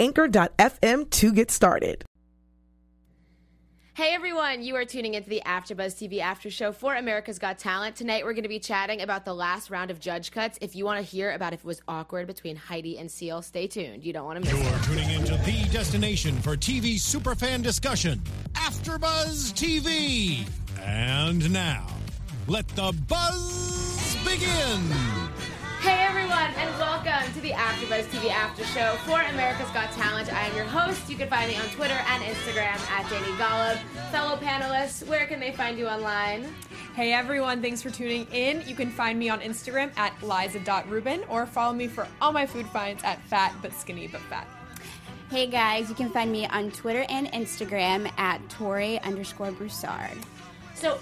anchor.fm to get started. Hey everyone, you are tuning into the AfterBuzz TV After Show for America's Got Talent. Tonight we're going to be chatting about the last round of judge cuts. If you want to hear about if it was awkward between Heidi and Seal, stay tuned. You don't want to miss it. You're it. tuning into the destination for TV superfan discussion, AfterBuzz TV. And now, let the buzz begin. Hey everyone, and welcome to the AfterBuzz TV After Show for America's Got Talent. I am your host. You can find me on Twitter and Instagram at Dani Golub. Fellow panelists, where can they find you online? Hey everyone, thanks for tuning in. You can find me on Instagram at liza.ruben or follow me for all my food finds at fat but skinny but fat. Hey guys, you can find me on Twitter and Instagram at Tori underscore Broussard. So,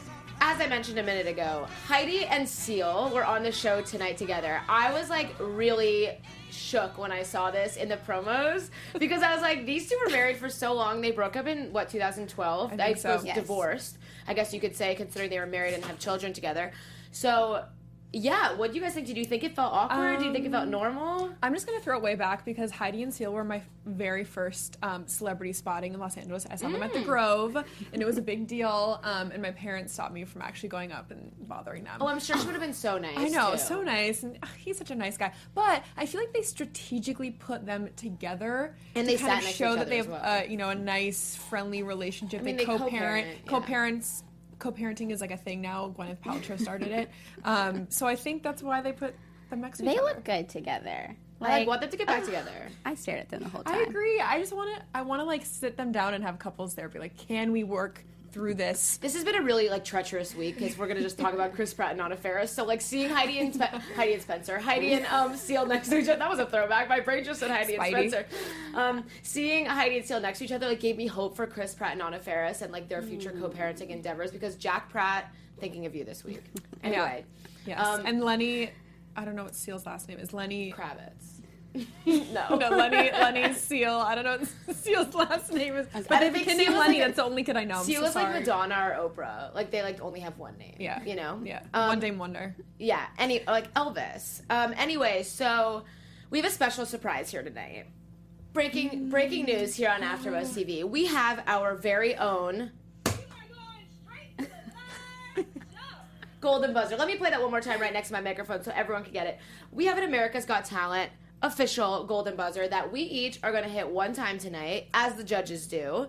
as I mentioned a minute ago, Heidi and Seal were on the show tonight together. I was like really shook when I saw this in the promos because I was like, these two were married for so long. They broke up in what 2012. I so. suppose Yes. divorced. I guess you could say, considering they were married and have children together. So, yeah, what do you guys think? Did you think it felt awkward? do you think it felt normal? I'm just gonna throw it way back because Heidi and Seal were my very first um, celebrity spotting in Los Angeles. I saw them at the Grove, and it was a big deal. Um, and my parents stopped me from actually going up and bothering them. Oh, I'm sure she would have been so nice. I know, too. so nice, and he's such a nice guy. But I feel like they strategically put them together And to they kind of show that they have, well. uh, you know, a nice, friendly relationship. mean, they they co-parent. co-parent, yeah. Co-parents. Co-parenting is like a thing now. Gwyneth Paltrow started it, um, so I think that's why they put them next to They look good together. I like, want them to get back together. I stared at them the whole time. I agree. I just want to. I want to like sit them down and have couples therapy. Like, can we work through this? This has been a really like treacherous week because we're gonna just talk about Chris Pratt and Anna Faris. So like seeing Heidi and Spe- Heidi and Spencer, Heidi and um, Seal next to each other. That was a throwback. My brain just said Heidi Spidey. and Spencer. Um, seeing Heidi and Seal next to each other like gave me hope for Chris Pratt and Anna Faris and like their future co-parenting endeavors because Jack Pratt thinking of you this week. Anyway, Yes. Um, and Lenny, I don't know what Seal's last name is. Lenny. Kravitz. no, No, Lenny. Lenny Seal. I don't know what Seal's last name is. But I if think the kid Seal named is Lenny, like that's the only kid I know. I'm Seal so is like. Madonna or Oprah. Like they like only have one name. Yeah. you know. Yeah. Um, One Dame Wonder. Yeah, any like Elvis. Um, anyway, so we have a special surprise here tonight. Breaking breaking news here on AfterBuzz TV. We have our very own golden buzzer. Let me play that one more time right next to my microphone so everyone can get it. We have an America's Got Talent official golden buzzer that we each are going to hit one time tonight, as the judges do.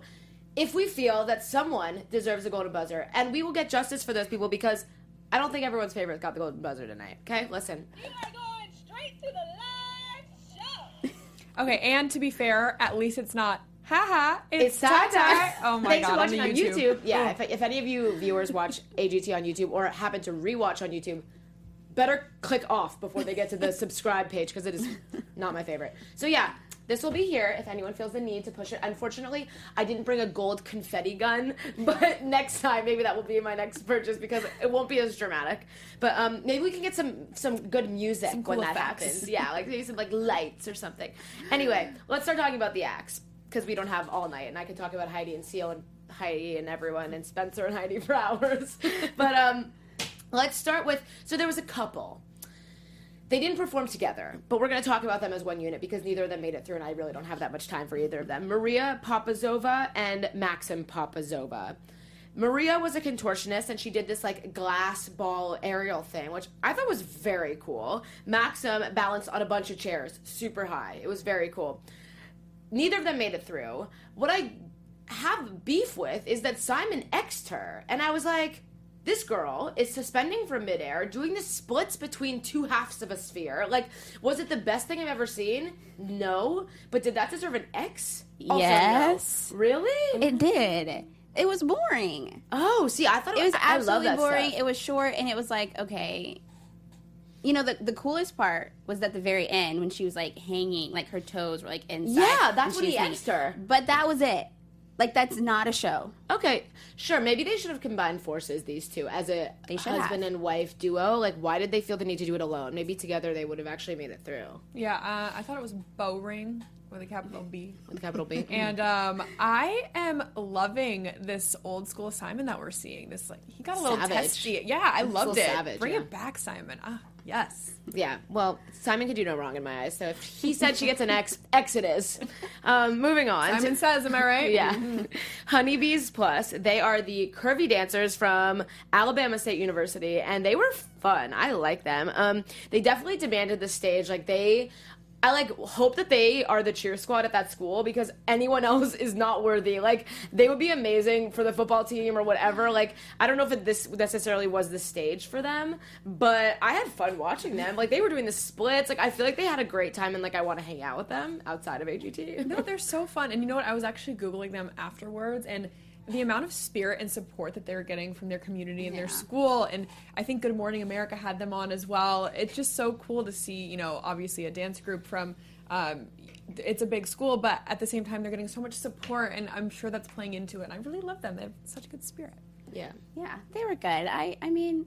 If we feel that someone deserves a golden buzzer, and we will get justice for those people because I don't think everyone's favorite got the golden buzzer tonight. Okay, listen. You are going straight to the live show. okay, and to be fair, at least it's not. Haha, it's, It's tie tie Oh my Thanks god, for watching on, on the YouTube. Yeah, Oh. if, if any of you viewers watch AGT on YouTube or happen to rewatch on YouTube, better click off before they get to the subscribe page because it is not my favorite. So yeah, this will be here if anyone feels the need to push it. Unfortunately, I didn't bring a gold confetti gun, but next time maybe that will be my next purchase because it won't be as dramatic. But um, maybe we can get some some good music Some when that effects. happens. Yeah, like maybe some like lights or something. Anyway, let's start talking about the acts because we don't have all night, and I could talk about Heidi and Seal and Heidi and everyone and Spencer and Heidi for hours. but um, let's start with so there was a couple. They didn't perform together, but we're going to talk about them as one unit because neither of them made it through, and I really don't have that much time for either of them. Maria Papazova and Maxim Papazova. Maria was a contortionist and she did this like glass ball aerial thing, which I thought was very cool. Maxim balanced on a bunch of chairs super high. It was very cool. Neither of them made it through. What I have beef with is that Simon X'd her, and I was like, this girl is suspending from midair, doing the splits between two halves of a sphere. Like, was it the best thing I've ever seen? No. But did that deserve an X? Also, no. Yes. Really? It did. It was boring. oh, see, I thought It was I love absolutely that boring. stuff. It was short, and it was like, okay, you know, the the coolest part was at the very end when she was like hanging, like her toes were like inside. Yeah, that's when he was asked her. But that was it. Like that's not a show. Okay, sure. Maybe they should have combined forces, these two, as a They should husband have. and wife duo. Like, why did they feel the need to do it alone? Maybe together they would have actually made it through Yeah, uh, I thought it was Bow Ring with a capital B. with a capital B. And um, I am loving this old school Simon that we're seeing. This like he got a little Savage. testy. Yeah, I loved it. savage, Bring yeah. it back, Simon. Ah, yes. Yeah, well, Simon could do no wrong in my eyes. So if he said she gets an X, X it is. Um, moving on. Simon says, "Am I right?" Yeah. Honeybees Plus, they are the curvy dancers from Alabama State University, and they were fun. I like them. Um, they definitely demanded the stage. Like, they. I like hope that they are the cheer squad at that school because anyone else is not worthy. Like they would be amazing for the football team or whatever. Like I don't know if this necessarily was the stage for them, but I had fun watching them. Like they were doing the splits. Like I feel like they had a great time and like I want to hang out with them outside of AGT. No, they're so fun. And you know what? I was actually Googling them afterwards and the amount of spirit and support that they're getting from their community and their school. And I think Good Morning America had them on as well. It's just so cool to see, you know, obviously a dance group from. Um, it's a big school, but at the same time, they're getting so much support, and I'm sure that's playing into it. And I really love them. They have such a good spirit. Yeah. Yeah, they were good. I I mean,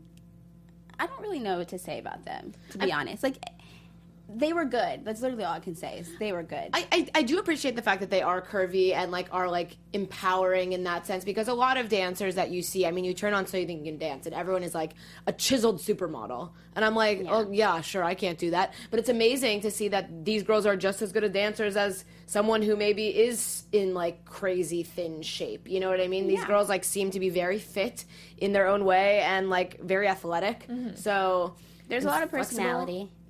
I don't really know what to say about them to be honest. Like they were good. That's literally all I can say. Is they were good. I, I, I do appreciate the fact that they are curvy and like are like empowering in that sense because a lot of dancers that you see, I mean, you turn on so you think you can dance and everyone is like a chiseled supermodel, and I'm like, oh yeah, sure, I can't do that, but it's amazing to see that these girls are just as good at dancers as someone who maybe is in like crazy thin shape. You know what I mean? These Yeah. girls like seem to be very fit in their own way and like very athletic. Mm-hmm. So There's a lot of flexible.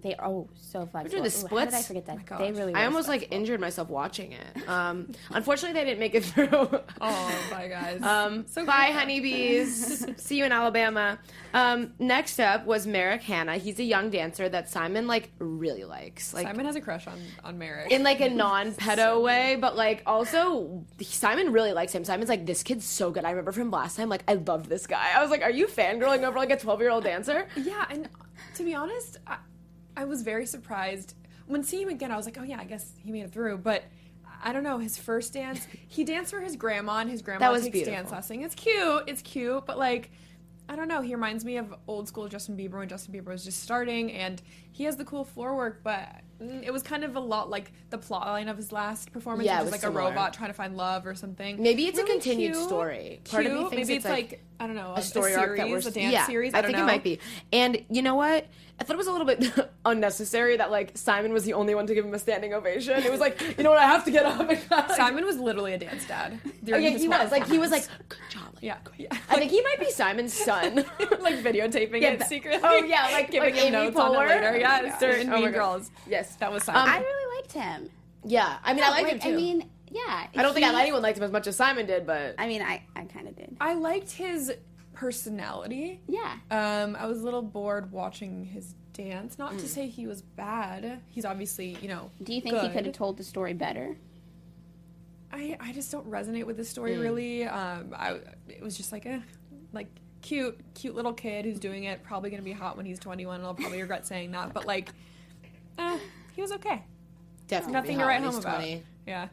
Personality. They oh so flexible. the Ooh, How did I forget that? gosh. they really. I were almost like injured myself watching it. Um, unfortunately, they didn't make it through. Oh, bye guys. Um, So bye, cool. honeybees. See you in Alabama. Um, next up was Merrick Hanna. He's a young dancer that Simon like really likes. Like Simon has a crush on on Merrick. in like a non-pedo way, but like also Simon really likes him. Simon's like, this kid's so good. I remember from last time, like I loved this guy. I was like, are you fangirling over like a 12-year-old dancer? Yeah, and to be honest, I, I was very surprised when seeing him again. I was like, oh yeah, I guess he made it through. But I don't know his first dance. He danced for his grandma, and his grandma That was takes beautiful. dance lessons. It's cute. It's cute, but like. I don't know. He reminds me of old school Justin Bieber when Justin Bieber was just starting, and he has the cool floor work, but mm, it was kind of a lot like the plot line of his last performance, Yeah, it which was was like similar. a robot trying to find love or something. Maybe it's a continued cute, story. Part of me thinks Maybe it's like like, I don't know a story arc that we're series, a dance yeah, series. I, I, think know. it might be. And you know what? I thought it was a little bit unnecessary that like Simon was the only one to give him a standing ovation. It was like, you know what? I have to get up. Like, Simon was literally a dance dad. Oh yeah, he was like he was like, good job. Like, yeah, yeah. I think he might be Simon's son. like videotaping Yeah, it secretly. oh, yeah, like- giving like him Amy notes on it Poehler. later. Oh Yes, certain Oh Mean Girls. yes, That was Um, Simon. I really liked him. yeah. I mean, I liked him too. I mean, yeah. I don't think I, he- anyone liked him as much as Simon did, but I mean, I I kind of did. I liked his personality. Yeah. Um, I was a little bored watching his dance. Not Mm. to say he was bad. He's obviously, you know. Do you think he could have told the story better? I I just don't resonate with the story Mm. really. Um, I it was just like, eh, like cute, cute little kid who's doing it. Probably gonna be hot when he's 21. and I'll probably regret saying that. But like, eh, he was okay. definitely Nothing to write home about. 20. Yeah.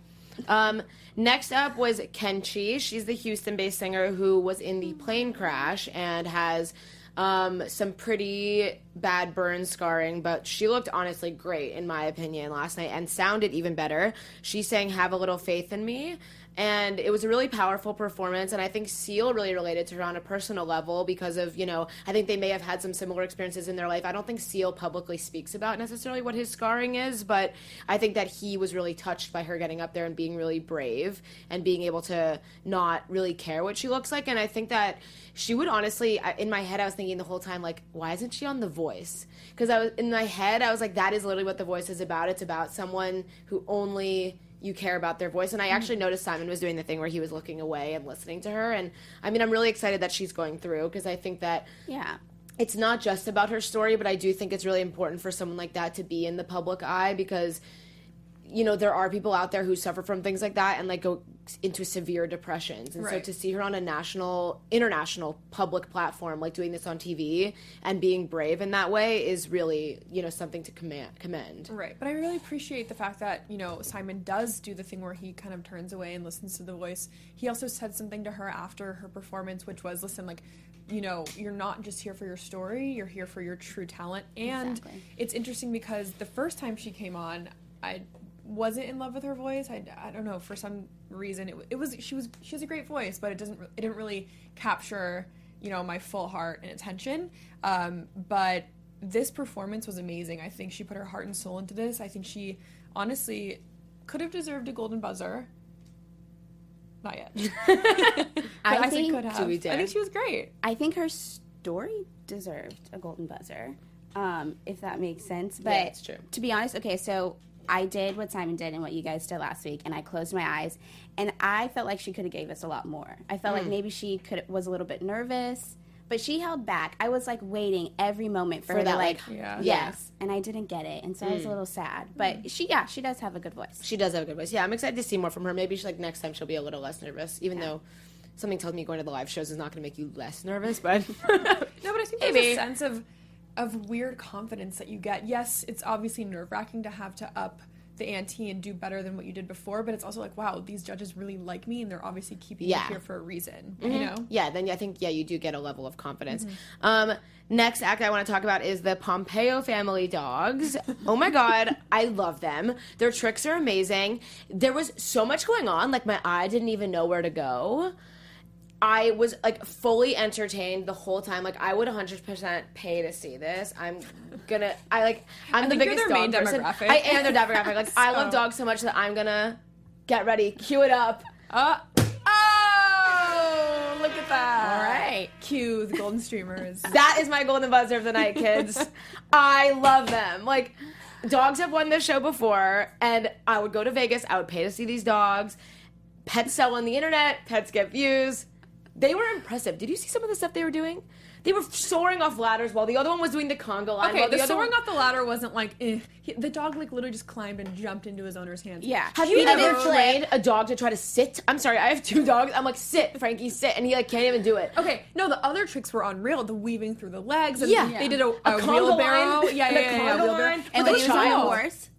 Um, next up was Kechi. She's the Houston-based singer who was in the plane crash and has um, some pretty bad burn scarring, but she looked honestly great in my opinion last night and sounded even better. She sang "Have a Little Faith in Me." And it was a really powerful performance, and I think Seal really related to her on a personal level because of, you know, I think they may have had some similar experiences in their life. I don't think Seal publicly speaks about necessarily what his scarring is, but I think that he was really touched by her getting up there and being really brave and being able to not really care what she looks like. And I think that she would honestly, in my head, I was thinking the whole time, like, why isn't she on The Voice? Because I was in my head, I was like, that is literally what The Voice is about. It's about someone who only you care about their voice. And I mm. actually noticed Simon was doing the thing where he was looking away and listening to her. And I mean, I'm really excited that she's going through because I think that Yeah. it's not just about her story, but I do think it's really important for someone like that to be in the public eye because you know there are people out there who suffer from things like that and like go into severe depressions and so to see her on a national international public platform like doing this on tv and being brave in that way is really you know something to command commend Right, but I really appreciate the fact that you know Simon does do the thing where he kind of turns away and listens to the voice. He also said something to her after her performance, which was, "Listen, like, you know, you're not just here for your story; you're here for your true talent." And Exactly. it's interesting because the first time she came on, I wasn't in love with her voice. I, I don't know for some reason it, it was she was she has a great voice, but it doesn't it didn't really capture you know my full heart and attention. Um, but this performance was amazing. I think she put her heart and soul into this. I think she honestly could have deserved a golden buzzer. Not yet. I said think- could have. Do we I think she was great. I think her story deserved a golden buzzer, um, if that makes sense. But Yeah, it's true. to be honest, okay, so I did what Simon did and what you guys did last week, and I closed my eyes, and I felt like she could have gave us a lot more. I felt Mm. like maybe she could was a little bit nervous, but she held back. I was like waiting every moment for, For her that, to like, like, Yeah. yes, and I didn't get it, and so I Mm. was a little sad. But she, yeah, she does have a good voice. she does have a good voice yeah i'm excited to see more from her maybe she's like next time she'll be a little less nervous even though something tells me going to the live shows is not going to make you less nervous but No, but I think there's Maybe. a sense of of weird confidence that you get. Yes, it's obviously nerve wracking to have to up the ante and do better than what you did before, but it's also like, wow, these judges really like me and they're obviously keeping Yeah. me here for a reason. You know? yeah, then I think yeah, you do get a level of confidence. Mm-hmm. Um, next act I want to talk about is the Pompeyo family dogs. oh my god, I love them. Their tricks are amazing. There was so much going on, like my eye didn't even know where to go. I was like fully entertained the whole time. Like I would 100% pay to see this. I'm gonna. I like. I'm I the biggest their dog main person. demographic. I am their demographic. Like I love dogs so much that I'm gonna get ready, cue it up. Uh, oh, look at that. All right. Cue the golden streamers. That is my golden buzzer of the night, kids. I love them. Like, dogs have won this show before, and I would go to Vegas. I would pay to see these dogs. Pets sell on the internet. Pets get views. They were impressive. Did you see some of the stuff they were doing? They were soaring off ladders while the other one was doing the conga line. Okay, while the, other soaring one- off the ladder wasn't like eh. He- the dog like literally just climbed and jumped into his owner's hands. Yeah. Have you ever trained a dog to try to sit? I'm sorry, I have two dogs. I'm like, sit, Frankie, sit, and he like can't even do it. Okay, no, the other tricks were unreal. The weaving through the legs. And Yeah. they did a, a, A conga wheelbarrow. line. Yeah, yeah, The yeah, yeah, conga wheelbarrow. line. And With then a he was on a child. horse.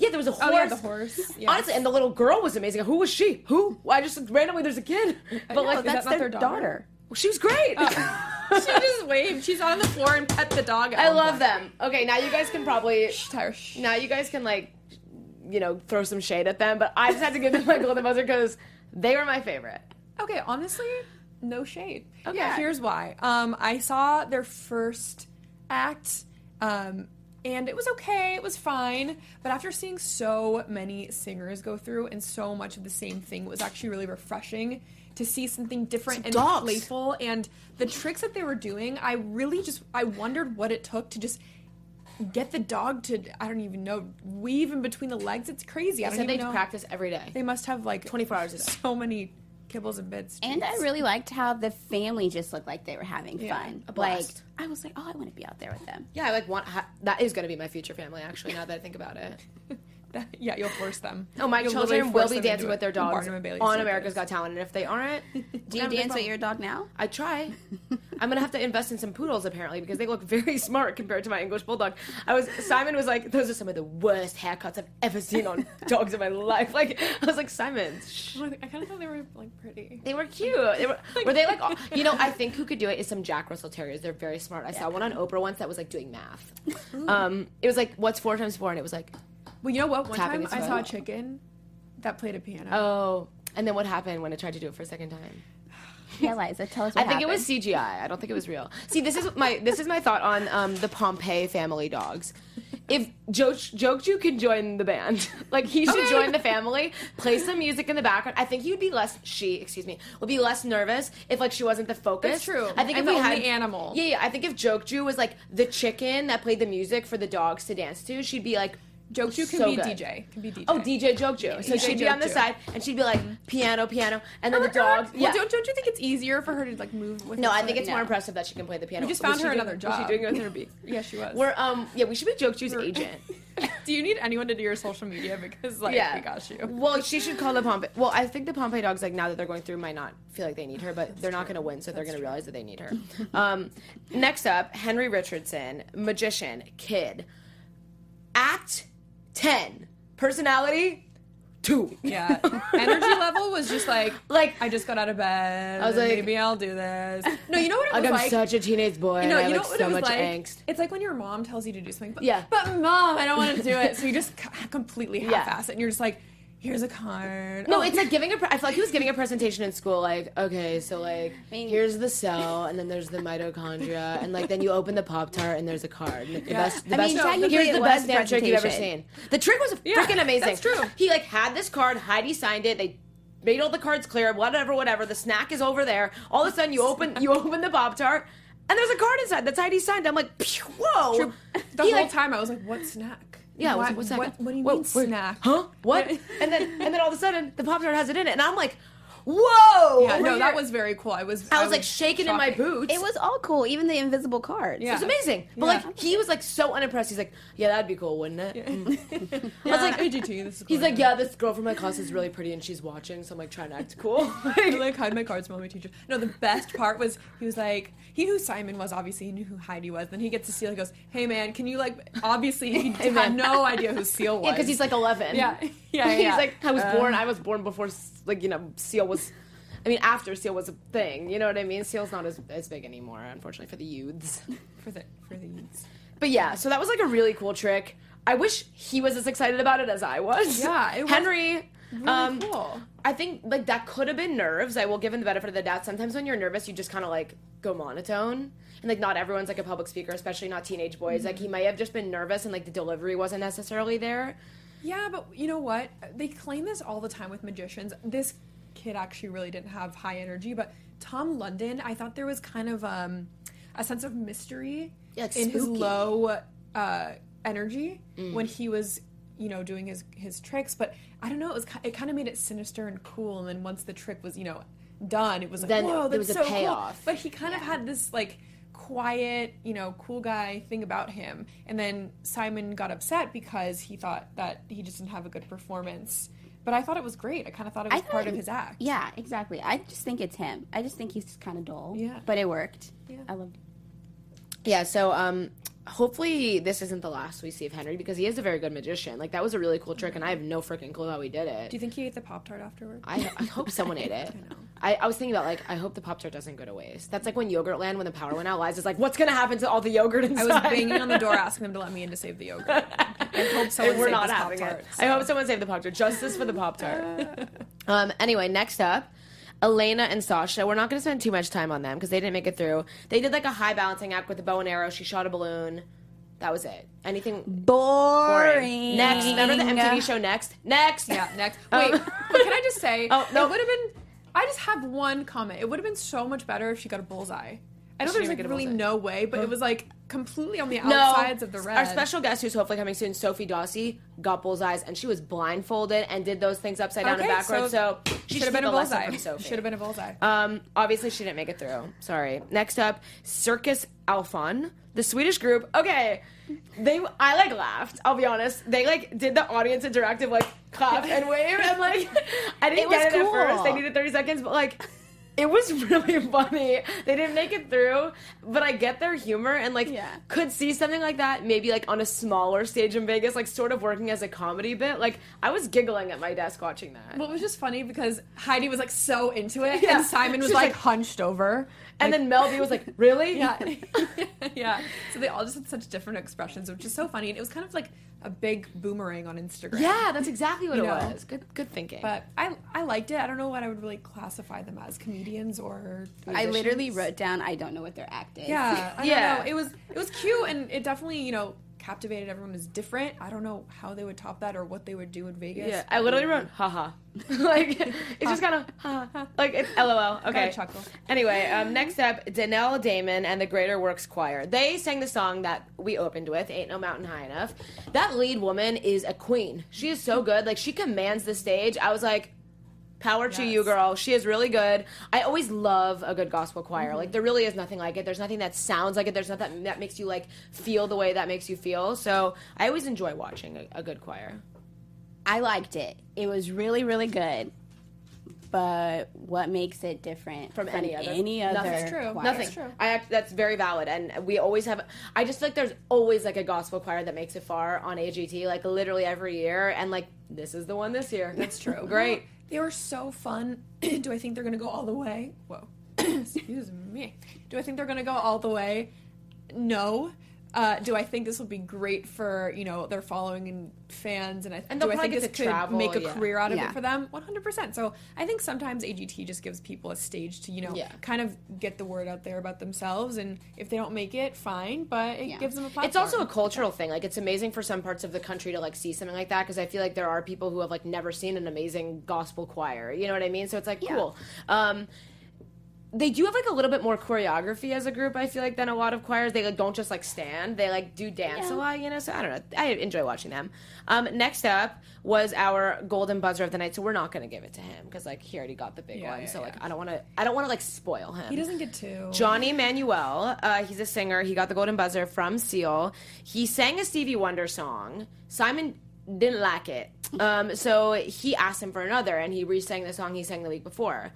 Yeah, there was a horse. Oh yeah, the horse. Yes. Honestly, and the little girl was amazing. Who was she? Who? I just randomly there's a kid, but know, like that That's not their, daughter. daughter? she was great. she just waved. She's on the floor and pet the dog. I love them. Okay, now you guys can probably now you guys can like you know throw some shade at them, but I just had to give them my golden buzzer because they were my favorite. Okay, honestly, no shade. Okay. Yeah, here's why. Um, I saw their first act, um, and it was okay. It was fine. But after seeing so many singers go through and so much of the same thing, it was actually really refreshing to see something different and dogs. playful. And the tricks that they were doing, I really just I wondered what it took to just. Get the dog to I don't even know weave in between the legs. It's crazy. I don't said even they know. practice every day. They must have like 24 hours a day. So many kibbles and bits. And I really liked how the family just looked like they were having Yeah, fun. a Like. I was like, oh, I want to be out there with them. Yeah, I like want ha- that is going to be my future family. Actually, now that I think about it. yeah, you'll force them. Oh, my You'll children will be dancing into with their dogs and Bailey on circus. America's Got Talent, and if they aren't, Do you kind of a big dance with your dog now? I try. I'm gonna have to invest in some poodles apparently because they look very smart compared to my English bulldog. I was Simon was like, those are some of the worst haircuts I've ever seen on dogs in my life. Like I was like, Simon, shh. I kind of thought they were like pretty. they were cute. They were, were they like, you know? I think who could do it is some Jack Russell Terriers. They're very smart. I saw one on Oprah once that was like doing math. Um, it was like, what's four times four? And it was like, Well, you know what? One time I saw a chicken that played a piano. oh. And then what happened when I tried to do it for a second time? Yeah, Liza, tell us I what think it was. CGI. I don't think it was real. See, this is my this is my thought on um, the Pompeyo family dogs. If jo- Jokju can join the band, like he should Okay. join the family, play some music in the background. I think he'd be less. She, excuse me, would be less nervous if like she wasn't the focus. That's true. I think And if we the had only animal. Yeah, yeah. I think if Jokju was like the chicken that played the music for the dogs to dance to, she'd be like. Jokeju can so be good. DJ. Can be DJ. Oh, DJ Jokju. So DJ she'd be on the Jokju. side and she'd be like piano, piano, and then the Well, dogs. Yeah. don't, don't you think it's easier for her to like move with? No, I think it's more impressive that she can play the piano. We just found she her doing- another Was she doing it with her beat? Yeah, she was. We're um yeah, we should be Jokeju's agent. do you need anyone to do your social media? Because like yeah, we got you. Well, she should call the Pompey. Well, I think the Pompey dogs, like now that they're going through, might not feel like they need her, but they're not going to win, so they're going to realize that they need her. um, next up, Henry Richardson, magician, kid, act ten, personality two. Yeah, energy level was just like Like- I just got out of bed. I was like- maybe I'll do this. No, you know what it was Like I'm like. such a teenage boy. you know, I you have know like what so it was much like. angst. It's like when your mom tells you to do something, but, Yeah. but mom, I don't want to do it. So you just completely Yeah. half-ass it, and you're just like, here's a card. No, Oh. it's like giving a. Pre- I feel like he was giving a presentation in school. Like, okay, so like, mean- here's the cell, and then there's the mitochondria, and like then you open the pop tart, and there's a card. And the Yeah. best, the I mean, best. technically here's it the best damn trick you've ever seen. The trick was Yeah, freaking amazing. that's true. He like had this card. Heidi signed it. They made all the cards clear. Whatever, whatever. The snack is over there. All of a sudden, you open you open the pop tart. And there's a card inside that's Heidi signed. I'm like, "Phew, whoa! True. The He, whole like, time I was like, what snack? Yeah, what, what's, that? what, what do you Whoa, mean snack? Huh? What? And then and then all of a sudden the pop tart has it in it, and I'm like, whoa! Yeah, over no, that was very cool. I was, I was like shaking in my shocking. boots. It was all cool, even the invisible cards. Yeah. It was amazing. But Yeah. like he was like so unimpressed. He's like, yeah, that'd be cool, wouldn't it? Mm. I was like, AGT, this is He's cool. like, yeah, this girl from my class is really pretty and she's watching, so I'm like trying to act cool. I like hide my cards from my teacher. No, the best part was he was like he knew who Simon was. Obviously, he knew who Heidi was. Then he gets to Seal. He goes, "Hey man, can you like?" Obviously, he had man. no idea who Seal was. yeah, because he's like 11. yeah, yeah, yeah. he's like, I was Uh, born. I was born before, like you know, Seal was. I mean, after Seal was a thing. You know what I mean? Seal's not as as big anymore, unfortunately, for the youths. for the for the youths. But yeah, so that was like a really cool trick. I wish he was as excited about it as I was. Yeah, it was Henry. Really um, cool. I think like that could have been nerves. I will give him the benefit of the doubt. Sometimes when you're nervous, you just kind of like go monotone, and like not everyone's like a public speaker, especially not teenage boys. Like he Mm-hmm. might have just been nervous, and like the delivery wasn't necessarily there. Yeah, but you know what? They claim this all the time with magicians. This kid actually really didn't have high energy, but Tom London, I thought there was kind of um, a sense of mystery Yeah, in his low uh, energy Mm. when he was, you know, doing his his tricks. But I don't know, it was it kind of made it sinister and cool. And then once the trick was, you know, done, it was like, Then whoa, there that's was a so cool. payoff. But he kind of had this like quiet, you know, cool guy thing about him. And then Simon got upset because he thought that he just didn't have a good performance. But I thought it was great. I kind of thought it was thought part it- of his act. Yeah, exactly. I just think it's him. I just think he's kind of dull. Yeah. But it worked. Yeah. I loved it. Yeah. So um, hopefully this isn't the last we see of Henry because he is a very good magician. Like that was a really cool trick, and I have no freaking clue how he did it. Do you think he ate the Pop Tart afterward? I, I hope someone ate it. know. I, I was thinking about like I hope the pop tart doesn't go to waste. That's like when Yogurtland, when the power went out, Liz is like, what's gonna happen to all the yogurt I was banging on the door asking them to let me in to save the yogurt. I hope someone we're saved not having Pop-Tart, it. so. I hope someone saved the pop tart. Justice for the pop tart. um. Anyway, next up. Elena and Sasha. We're not going to spend too much time on them because they didn't make it through. They did like a high balancing act with a bow and arrow. She shot a balloon. That was it. Anything Boring. Next. Remember the MTV show Next? Next. Yeah, next. Um, Wait, but can I just say? Oh, no. It would have been. I just have one comment. It would have been so much better if she got a bullseye. I know She there's like really bullseye. no way, but it was like completely on the No, outsides of the red. our special guest, who's hopefully coming soon, Sofie Dossi, got bullseyes, and she was blindfolded and did those things upside down Okay, and backwards. So, so she should have been a bullseye. Should have been a bullseye. Um, obviously, she didn't make it through. Sorry. Next up, Circus Alfon, the Swedish group. Okay, they I like laughed. I'll be honest. They like did the audience interactive like clap and wave, and like I didn't It get it at first. They needed thirty seconds, but like. It was really funny. They didn't make it through, but I get their humor and like Yeah. could see something like that maybe like on a smaller stage in Vegas, like sort of working as a comedy bit. Like I was giggling at my desk watching that. well, it was just funny because Heidi was like so into it, Yeah. and Simon was like, like- hunched over. And then Mel B was like, "Really?" Yeah, yeah. So they all just had such different expressions, which is so funny. And it was kind of like a big boomerang on Instagram. Yeah, that's exactly what You it know. was. Good, good thinking. But I I liked it. I don't know what I would really classify them as comedians or. I literally wrote down, I don't know what their act is. Yeah, I Yeah. don't know. It was it was cute and it definitely you know captivated everyone. Was different. I don't know how they would top that or what they would do in Vegas. yeah, I literally wrote haha. like it's just kind of ha ha. Like it's LOL. Okay. chuckle. Anyway, um, next up, Danell Daymon and the Greater Works Choir. They sang the song that we opened with, "Ain't No Mountain High Enough." That lead woman is a queen. She is so good. Like she commands the stage. I was like, Power to you, girl. She is really good. I always love a good gospel choir. Mm-hmm. Like there really is nothing like it. There's nothing that sounds like it. There's nothing that makes you like feel the way that makes you feel. So I always enjoy watching a, a good choir. I liked it. It was really, really good. But what makes it different From any other- any other Nothing. That's true. choir? Nothing. That's true. I act, that's very valid, and we always have. I just feel like there's always like a gospel choir that makes it far on AGT, like literally every year, and like this is the one this year. That's true. Great. They were so fun. Do I think they're going to go all the way? Whoa. Excuse me. Do I think they're going to go all the way? No. Uh, do I think this will be great for you know their following and fans, and I And do I think get this to could travel, make a yeah. career out of Yeah. it for them? One hundred percent. So I think sometimes AGT just gives people a stage to you know Yeah. kind of get the word out there about themselves, and if they don't make it, fine, but it Yeah. gives them a platform. It's also a cultural thing. Like it's amazing for some parts of the country to like see something like that because I feel like there are people who have like never seen an amazing gospel choir. You know what I mean? So it's like cool. Um, they do have like a little bit more choreography as a group. I feel like than a lot of choirs. They like don't just like stand. They like do dance a lot. You know. So I don't know. I enjoy watching them. Um, next up was our golden buzzer of the night. So we're not going to give it to him because like he already got the big Yeah, one. yeah, so like yeah. I don't want to. I don't want to like spoil him. he doesn't get two. Johnny Manuel, uh, he's a singer. He got the golden buzzer from Seal. He sang a Stevie Wonder song. Simon didn't like it, um, so he asked him for another, and he re-sang the song he sang the week before.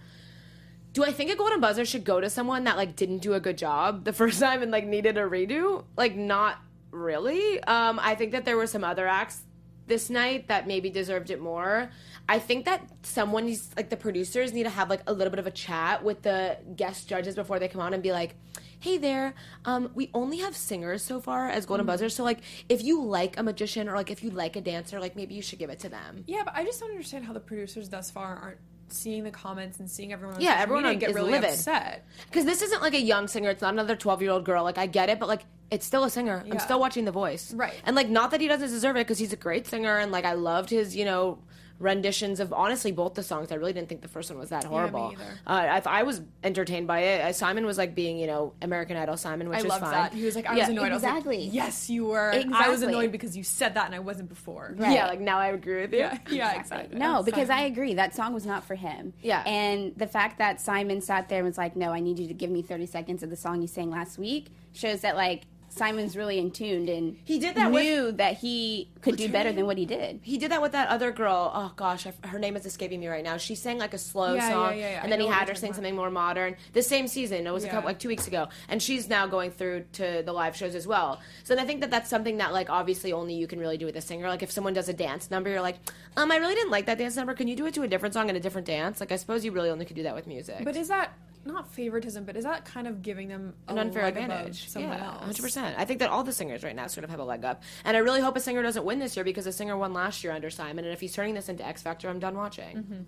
Do I think a golden buzzer should go to someone that like didn't do a good job the first time and like needed a redo? Like not really. Um, I think that there were some other acts this night that maybe deserved it more. I think that someone needs like the producers need to have like a little bit of a chat with the guest judges before they come on and be like, "Hey there, um, we only have singers so far as golden buzzers. So like, if you like a magician or like if you like a dancer, like maybe you should give it to them." Yeah, but I just don't understand how the producers thus far aren't seeing the comments and seeing everyone. yeah, everyone on- get is really livid. upset. Because this isn't like a young singer. It's not another 12 year old girl. Like, I get it, but like, it's still a singer. I'm still watching The Voice. Right. And like, not that he doesn't deserve it because he's a great singer. And like, I loved his, you know, renditions of honestly both the songs. I really didn't think the first one was that horrible. either. Uh, I, I was entertained by it. Uh, Simon was like being, you know, American Idol Simon, which I is fine. that. He was like, I Yeah. was annoyed. I exactly. was like, yes, you were. I was annoyed because you said that and I wasn't before. Right. Yeah, like now I agree with you. Yeah, yeah, exactly. No, That's because fine. I agree. That song was not for him. Yeah. And the fact that Simon sat there and was like, no, I need you to give me 30 seconds of the song you sang last week shows that, like, Simon's really in tuned and He did that with- knew that he could do better than what he did. He did that with that other girl. Oh gosh, I, her name is escaping me right now. She sang like a slow Yeah, song, yeah, yeah, yeah. and I then he had her sing talking something more modern. The same season, it was a couple like two weeks ago, and she's now going through to the live shows as well. So I think that that's something that like obviously only you can really do with a singer. Like if someone does a dance number, you're like, um, I really didn't like that dance number. Can you do it to a different song and a different dance? Like I suppose you really only could do that with music. But is that not favoritism? But is that kind of giving them an a unfair leg above advantage. Someone yeah, else. hundred percent. I think that all the singers right now sort of have a leg up, and I really hope a singer doesn't win this year because a singer won last year under Simon, and if he's turning this into X Factor, I'm done watching.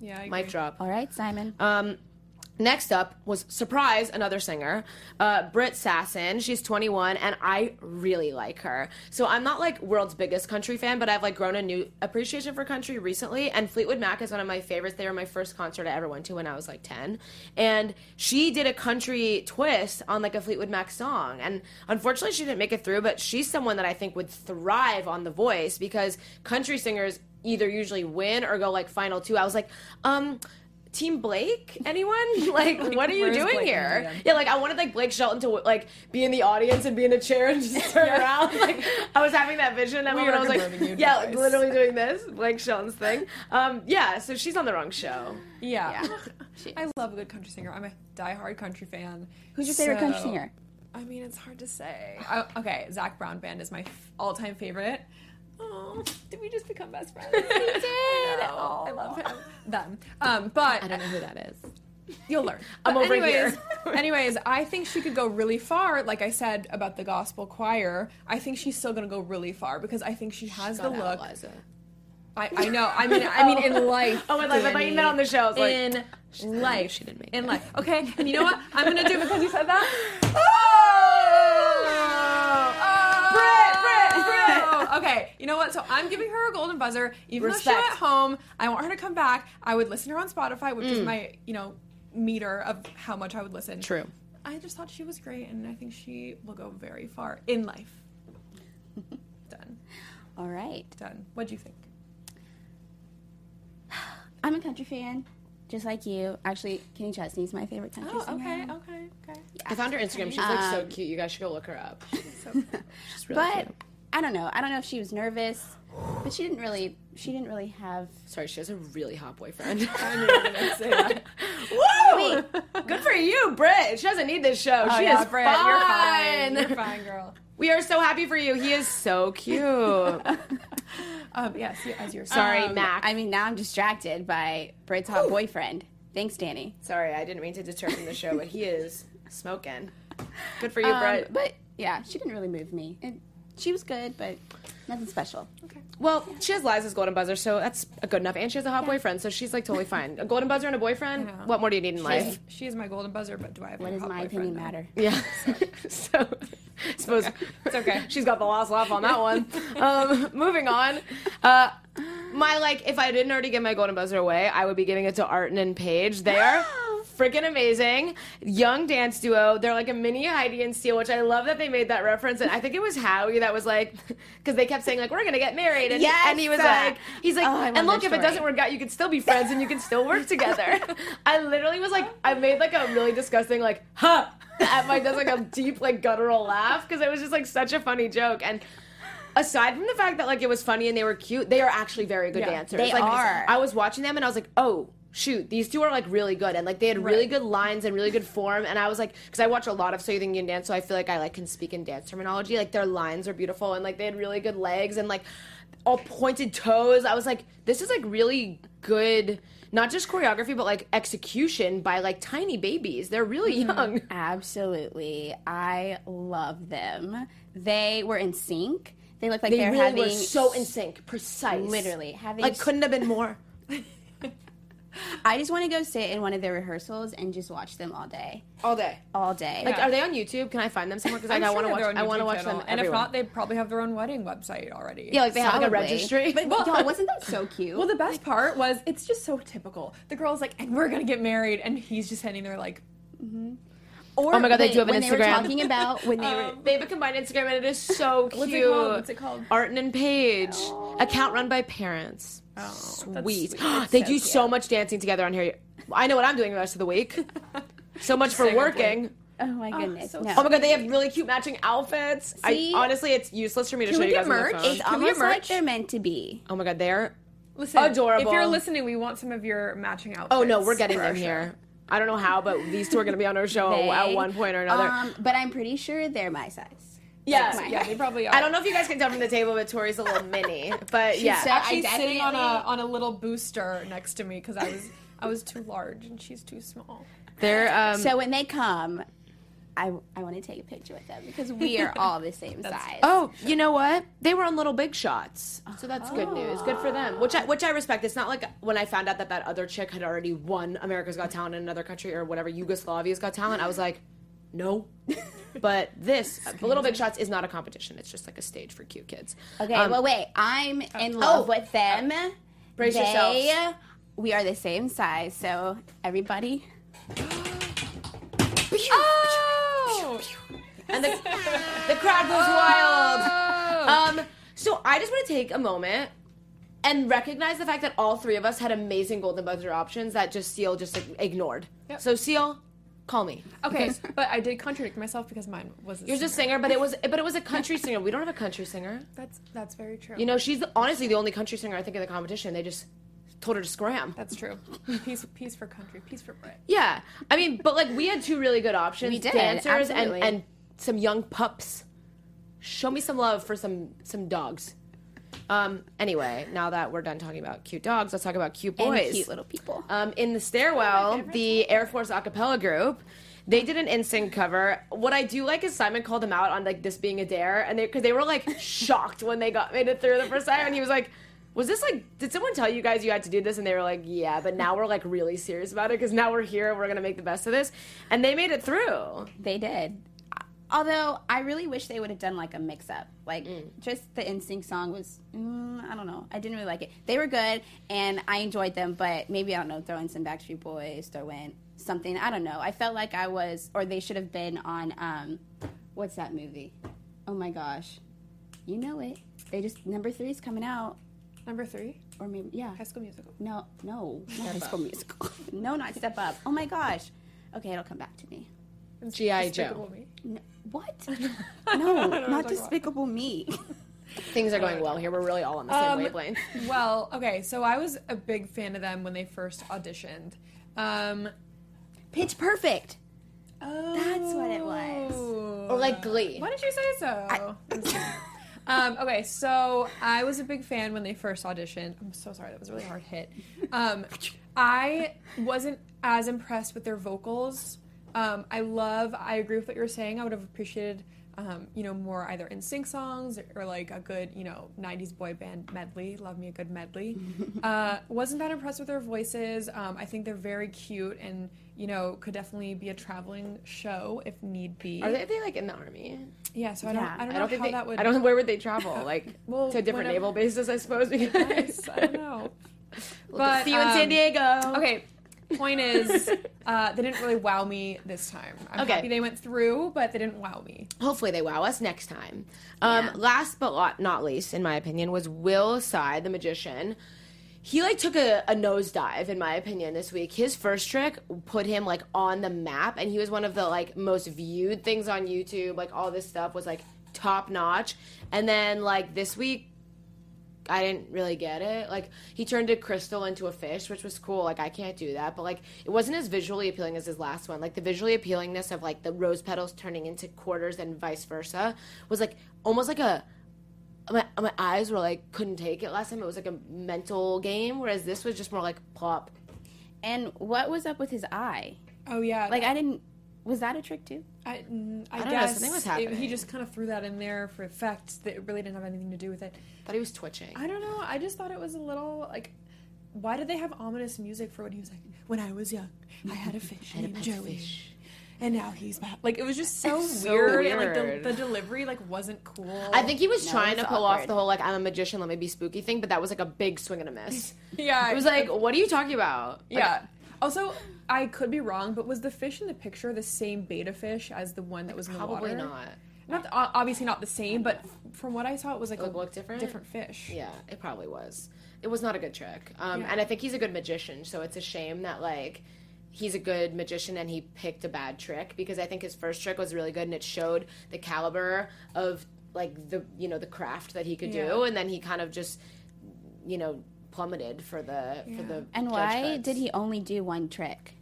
Yeah, I Mic drop. All right, Simon. Um, next up was surprise another singer, uh, Britt Sasson. She's 21, and I really like her. So I'm not like world's biggest country fan, but I've like grown a new appreciation for country recently. And Fleetwood Mac is one of my favorites. They were my first concert I ever went to when I was like 10, and she did a country twist on like a Fleetwood Mac song. And unfortunately, she didn't make it through. But she's someone that I think would thrive on The Voice because country singers either usually win or go like final two. I was like, um. Team Blake? Anyone? Like, what are you doing Blake here? Yeah, like I wanted like Blake Shelton to like be in the audience and be in a chair and just turn around. Like I was having that vision. That We moment. I was like, yeah, like, literally doing this, Blake Shelton's thing. Um, yeah, so she's on the wrong show. Yeah. Yeah. I love a good country singer. I'm a diehard country fan. Who's your favorite country singer? I mean, it's hard to say. I, okay, Zac Brown Band is my f- all-time favorite. Oh, did we just become best friends? we did. I, I love him. Them. Um, but I don't know who that is. You'll learn. I'm But over anyways, here. anyways, I think she could go really far. Like I said about the gospel choir, I think she's still gonna go really far because I think she has the look. I, I know. I mean, I mean, in life. Oh, in life. I thought you meant on the show. Like, in life. She didn't make in it. life. Okay, and you know what? I'm gonna do because you said that. Oh! Okay, you know what? So I'm giving her a golden buzzer, even though Respect. she's at home. I want her to come back. I would listen to her on Spotify, which is Mm. my, you know, meter of how much I would listen. True. I just thought she was great, and I think she will go very far in life. Done. All right. Done. What do you think? I'm a country fan, just like you. Actually, Kenny Chesney's my favorite country Oh, singer. okay, okay, okay. Yeah. I found her Instagram. She's like so Um, cute. You guys should go look her up. So, She's really But cute. I don't know. I don't know if she was nervous, but she didn't really. She didn't really have. Sorry, she has a really hot boyfriend. I knew you were gonna say that. Woo! Good for you, Britt. She doesn't need this show. Oh, she yeah, is Britt, fine. You're fine. You're fine, girl. We are so happy for you. He is so cute. Um, yes, as you were Sorry. Um, Mac. I mean, now I'm distracted by Britt's hot boyfriend. Thanks, Dani. Sorry, I didn't mean to deter from the show, but he is smoking. Good for you, Um, Britt. but yeah, she didn't really move me. It, she was good, but nothing special. Well, she has Liza's golden buzzer, so that's a good enough. And she has a hot boyfriend, so she's like totally fine. A golden buzzer and a boyfriend. Yeah. What more do you need in life? She is my golden buzzer, but do I have What a does my boyfriend opinion now? matter? Yeah. so, I suppose It's okay. she's got the last laugh on that one. Um, moving on. Uh, my like, if I didn't already give my golden buzzer away, I would be giving it to Arton and Paige. They are freaking amazing. Young dance duo. They're like a mini Heidi and Seal, which I love that they made that reference. And I think it was Howie that was like, because they kept saying like, we're gonna get married, and, Yes! and he was like, he's like, Oh, and look, if it doesn't work out, you can still be friends and you can still work together. I literally was like, I made like a really disgusting like, huh. At my desk, like a deep, like guttural laugh because it was just like such a funny joke. And aside from the fact that like it was funny and they were cute, they are actually very good Yeah, dancers. they like, are. I was watching them and I was like, oh shoot, these two are like really good and like they had really Right. good lines and really good form. And I was like, because I watch a lot of Southern Indian dance, so I feel like I like can speak in dance terminology. Like their lines are beautiful and like they had really good legs and like all pointed toes. I was like, this is like really good. Not just choreography, but like execution by like tiny babies. They're really Mm-hmm. young. Absolutely, I love them. They were in sync. They look like They are really having were so in sync, precise. Literally having. like couldn't have been more. I just want to go sit in one of their rehearsals and just watch them all day, All day. all day. Like, Yeah. are they on YouTube? Can I find them somewhere? Because like, I'm I want to watch. on I want to watch them. And if everywhere. not, they probably have their own wedding website already. yeah, like they have like a Probably. registry. But y'all, wasn't that so cute? Well, the best part was it's just so typical. The girl's like, and we're gonna get married, and he's just standing there like, mm-hmm. oh or Oh my God, they when- do have an when They were Instagram. talking about when they were. Um, they have a combined Instagram and it is so cute. what's it called? What's it called? Arton and Paige. Account run by parents. Oh, Sweet. sweet. they so do so much dancing together on here. I know what I'm doing the rest of the week. So much for working. Oh my goodness! so no. Oh my god, they have really cute matching outfits. See? I honestly, it's useless for me to Can show we you get guys on the merch? phone. it's Can we almost like they're meant to be. Oh my god, they're listen, Adorable. If you're listening, we want some of your matching outfits. Oh no, we're getting for our them show. here. I don't know how, but these two are going to be on our show They- at one point or another. Um, but I'm pretty sure they're my size. Yeah, Like Yeah, they probably are. I don't know if you guys can tell from the table, but Tori's a little mini. But yeah, so- Actually, sitting on a on a little booster next to me because I was I was too large and she's too small. they're um, So when they come, I, I want to take a picture with them because we are all the same size. Oh, you know what? They were on Little Big Shots, so that's good news. Good for them. Which I which I respect. It's not like when I found out that that other chick had already won America's Got Talent in another country or whatever Yugoslavia's Got Talent. I was like, no. but this Little Big Shots is not a competition. It's just like a stage for cute kids. Okay, Um, well, wait. I'm in love oh, with them. brace they, yourselves. We are the same size, so everybody. Oh, and the, the crowd goes wild. Um, so I just want to take a moment and recognize the fact that all three of us had amazing golden buzzer options that just Seal just ignored. Yep. So Seal, call me. okay, but I did contradict myself because mine was. A You're just a singer, but it was but it was a country singer. We don't have a country singer. That's that's very true. You know, she's the, honestly the only country singer I think in the competition. They just told her to scram. that's true. Peace, peace for country, peace for Britt. Yeah, I mean, but like we had two really good options: We did, dancers and and some young pups. Show me some love for some some dogs. Um. Anyway, now that we're done talking about cute dogs, let's talk about cute And boys. cute little people. Um, in the stairwell, the Air Force a cappella group, they did an NSYNC cover. What I do like is Simon called them out on like this being a dare, and they because they were like shocked when they got made it through the first time, and he was like. Was this like? Did someone tell you guys you had to do this? And they were like, "Yeah," but now we're like really serious about it because now we're here. And we're gonna make the best of this, and they made it through. They did. Although I really wish they would have done like a mix up. Like Mm. just the NSYNC song was, mm, I don't know. I didn't really like it. They were good and I enjoyed them, but maybe I don't know. Throw in some Backstreet Boys, throw in something. I don't know. I felt like I was, or they should have been on. um What's that movie? Oh my gosh, you know it. They just number three is coming out. Number three. or maybe yeah. High School Musical. No, no, not High School Musical. no, not Step Up. Oh my gosh. Okay, it'll come back to me. G.I. Joe. Me. No, what? No, don't know what not I'm talking Despicable Me. Things are going well here. We're really all on the same Um, wavelength. Well, okay, so I was a big fan of them when they first auditioned. Um, Pitch Perfect. oh, That's what it was. Or like Glee. Why did you say so? um, okay, so I was a big fan when they first auditioned. I'm so sorry, that was a really hard hit. Um, I wasn't as impressed with their vocals. Um, I love. I agree with what you're saying. I would have appreciated. Um, you know, more either NSYNC songs or, like a good, you know, 90s boy band medley. Love me a good medley. uh, wasn't that impressed with their voices. Um, I think they're very cute and, you know, could definitely be a traveling show if need be. Are they, are they like in the army? Yeah, so I don't, Yeah. I don't I know don't think how they. that would. I don't know where would they travel. Like Well, to different whatever. naval bases, I suppose. Yes, I don't know. but see you in San um, Diego. Okay. Point is, uh, they didn't really wow me this time. I'm Okay. happy they went through, but they didn't wow me. Hopefully they wow us next time. Um, Yeah. Last but not least, in my opinion, was Will Tsai, the magician. He like took a, a nosedive, in my opinion, this week. His first trick put him like on the map, and he was one of the like most viewed things on YouTube. Like all this stuff was like top notch. And then like this week, I didn't really get it. Like he turned a crystal into a fish, which was cool. Like I can't do that, but like it wasn't as visually appealing as his last one. Like the visually appealingness of like the rose petals turning into quarters and vice versa was like almost like a my, my eyes were like couldn't take it last time. It was like a mental game, whereas this was just more like plop. And what was up with his eye? Oh yeah, Like I didn't. Was that a trick too? I, mm, I, don't know, guess something was it- he just kind of threw that in there for effect that it really didn't have anything to do with it. Thought he was twitching. I don't know. I just thought it was a little like. Why did they have ominous music for when he was like, "When I was young, I had a fish had named pet Joey, fish." and now he's back." Like it was just so, So weird, and like the, the delivery like wasn't cool. I think he was No, trying it to was pull off the whole like I'm a magician, let me be spooky thing, but that was like a big swing and a miss. yeah, It was like, what are you talking about? Like, Yeah. Also, I could be wrong, but was the fish in the picture the same beta fish as the one that was in the probably water? not. Not the- obviously not the same, but from what I saw, it was like Look- a look different? different fish. Yeah, it probably was. It was not a good trick. Um, Yeah. And I think he's a good magician, so it's a shame that, like, he's a good magician and he picked a bad trick because I think his first trick was really good and it showed the caliber of, like, the, you know, the craft that he could do. And then he kind of just, you know, plummeted for the, for the. And why cuts. did he only do one trick?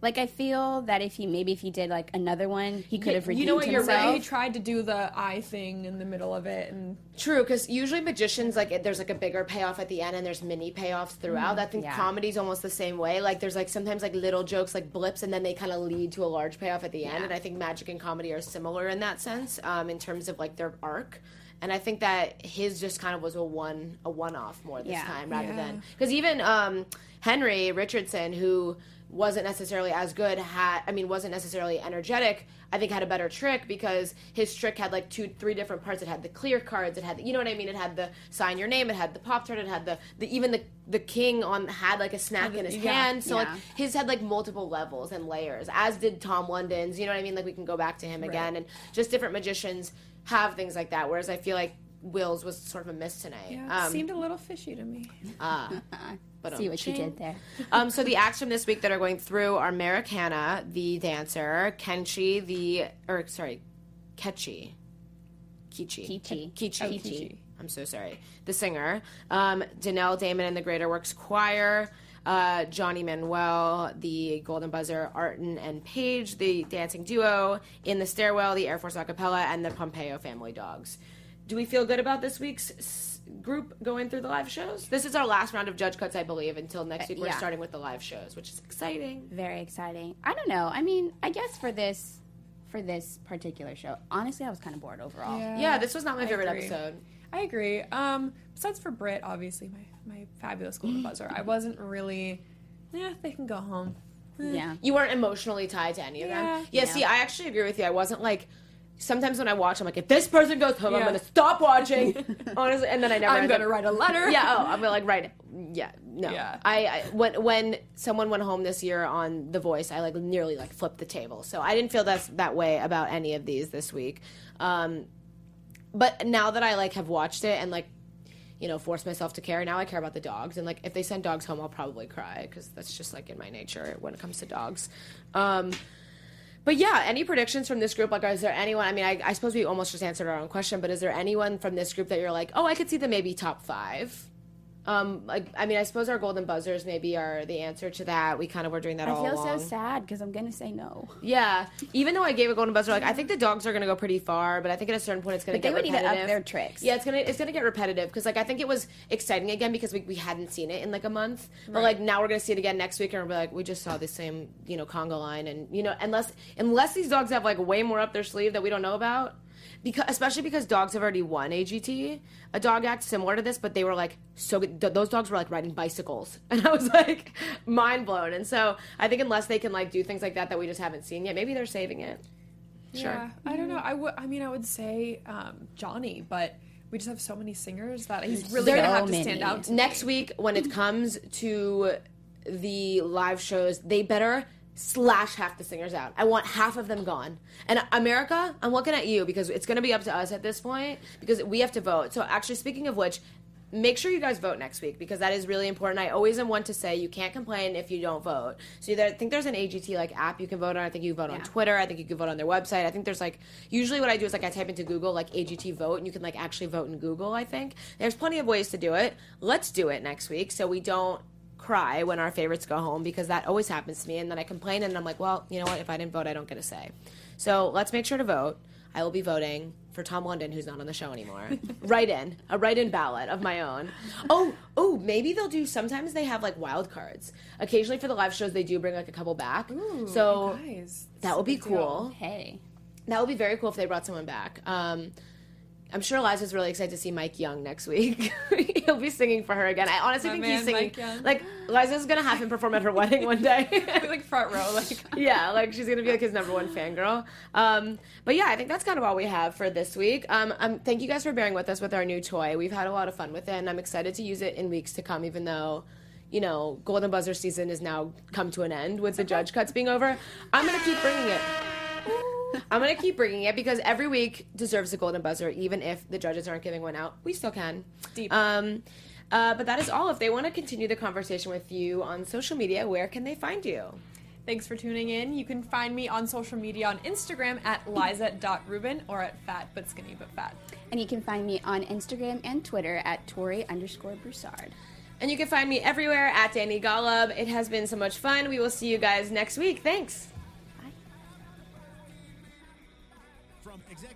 Like I feel that if he maybe if he did like another one, he could have redeemed You know what? You're right. He tried to do the eye thing in the middle of it, and True, because usually magicians like it- there's like a bigger payoff at the end, and there's mini payoffs throughout. I think yeah. comedy's almost the same way. Like there's like sometimes like little jokes, like blips, and then they kind of lead to a large payoff at the end. And I think magic and comedy are similar in that sense, um, in terms of like their arc. And I think that his just kind of was a one a one off more this Yeah. time rather Yeah. than because even um, Henry Richardson who wasn't necessarily as good had I mean wasn't necessarily energetic I think had a better trick because his trick had like two three different parts it had the clear cards it had the, you know what I mean it had the sign your name it had the pop tart it had the, the even the the king on had like a snack in his yeah. hand so like his had like multiple levels and layers as did Tom London's you know what I mean like we can go back to him again and just different magicians have things like that whereas I feel like Will's was sort of a miss tonight yeah, um, seemed a little fishy to me. but See what you ching. did there. Um, so the acts from this week that are going through are Merrick Hanna, the dancer, Kenchi, the or sorry, Kechi, Kichi, Kichi. Kichi, Oh, Kichi. I'm so sorry. The singer, um, Danell Daymon and the Greater Works Choir. Uh, Johnny Manuel, the Golden Buzzer, Arton and Paige, the dancing duo, In the Stairwell, the Air Force Acapella, and the Pompeyo Family Dogs. Do we feel good about this week's s- group going through the live shows? This is our last round of judge cuts, I believe. Until next week, we're yeah. starting with the live shows, which is exciting. Very exciting. I don't know. I mean, I guess for this for this particular show, honestly, I was kind of bored overall. Yeah, this was not my I favorite agree. episode. I agree. Um, besides for Britt, obviously my my fabulous golden buzzer. I wasn't really. Yeah, they can go home. Yeah. You weren't emotionally tied to any of them. Yeah. Yeah, see, I actually agree with you. I wasn't like. Sometimes when I watch, I'm like, if this person goes home, I'm Yeah. gonna stop watching. honestly, and then I never. I'm end up- gonna write a letter. Yeah. Oh, I'm gonna like write it. Yeah. No. Yeah. I, I when when someone went home this year on The Voice, I like nearly like flipped the table. So I didn't feel that's that way about any of these this week. Um, but now that I like have watched it and like you know, force myself to care. Now I care about the dogs, and like if they send dogs home, I'll probably cry because that's just like in my nature when it comes to dogs. Um, but yeah, any predictions from this group? Like, is there anyone? I mean, I, I suppose we almost just answered our own question, but is there anyone from this group that you're like, oh, I could see them maybe top five? Um, like, I mean, I suppose our golden buzzers maybe are the answer to that. We kind of were doing that I all feel along. so sad because I'm gonna say no. Yeah, even though I gave a golden buzzer, like I think the dogs are gonna go pretty far, but I think at a certain point it's gonna But they get would need to repetitive. up their tricks. Yeah, it's gonna it's gonna get repetitive because like I think it was exciting again because we, we hadn't seen it in like a month, but like now we're gonna see it again next week and we'll like we just saw the same you know conga line and you know unless unless these dogs have like way more up their sleeve that we don't know about. Because, especially because dogs have already won AGT, a dog act similar to this, but they were like so good. Th- those dogs were like riding bicycles, and I was like mind blown. And so I think unless they can like do things like that that we just haven't seen yet, maybe they're saving it. Yeah, I don't know. I would. I mean, I would say um, Johnny, but we just have so many singers that he's really There- gonna have So to stand out. To next me. week when it comes to the live shows they better slash half the singers out. I want half of them gone. And america i'm looking at you because it's going to be up to us at this point because we have to vote. So actually speaking of which make sure you guys vote next week because that is really important. I always am one to say you can't complain if you don't vote. So either, i think there's an agt like app you can vote on. I think you can vote on twitter. I think you can vote on their website. I think there's like usually what i do is like i type into google like agt vote and you can like actually vote in google i think. There's plenty of ways to do it. Let's do it next week so we don't cry when our favorites go home because that always happens to me and then i complain and i'm like well you know what? If i didn't vote i don't get a say. So let's make sure to vote. I will be voting for tom london who's not on the show anymore. Write in a write-in ballot of my own. Oh oh maybe they'll do sometimes they have like wild cards. Occasionally for the live shows they do bring like a couple back. So Guys, that would be cool. Hey, that would be very cool if they brought someone back. Um, I'm sure Liza's really excited to see Mike Yung next week. He'll be singing for her again. I honestly My think man, he's singing. Mike Yung. Like Liza's gonna have him perform at her wedding one day. like front row, like yeah, like she's gonna be like his number one fangirl. Um, but yeah, I think that's kind of all we have for this week. Um, um, thank you guys for bearing with us with our new toy. We've had a lot of fun with it, and I'm excited to use it in weeks to come. Even though, you know, Golden Buzzer season is now come to an end with the judge cuts being over. I'm gonna keep bringing it. I'm gonna keep bringing it because every week deserves a golden buzzer, even if the judges aren't giving one out. We still can. Deep. Um, uh, but that is all. If they want to continue the conversation with you on social media, where can they find you? Thanks for tuning in. You can find me on social media on Instagram at liza.ruben or at fat but skinny but fat. and you can find me on Instagram and Twitter at Tori underscore Broussard. And you can find me everywhere at Dani Golub. It has been so much fun. We will see you guys next week. Thanks.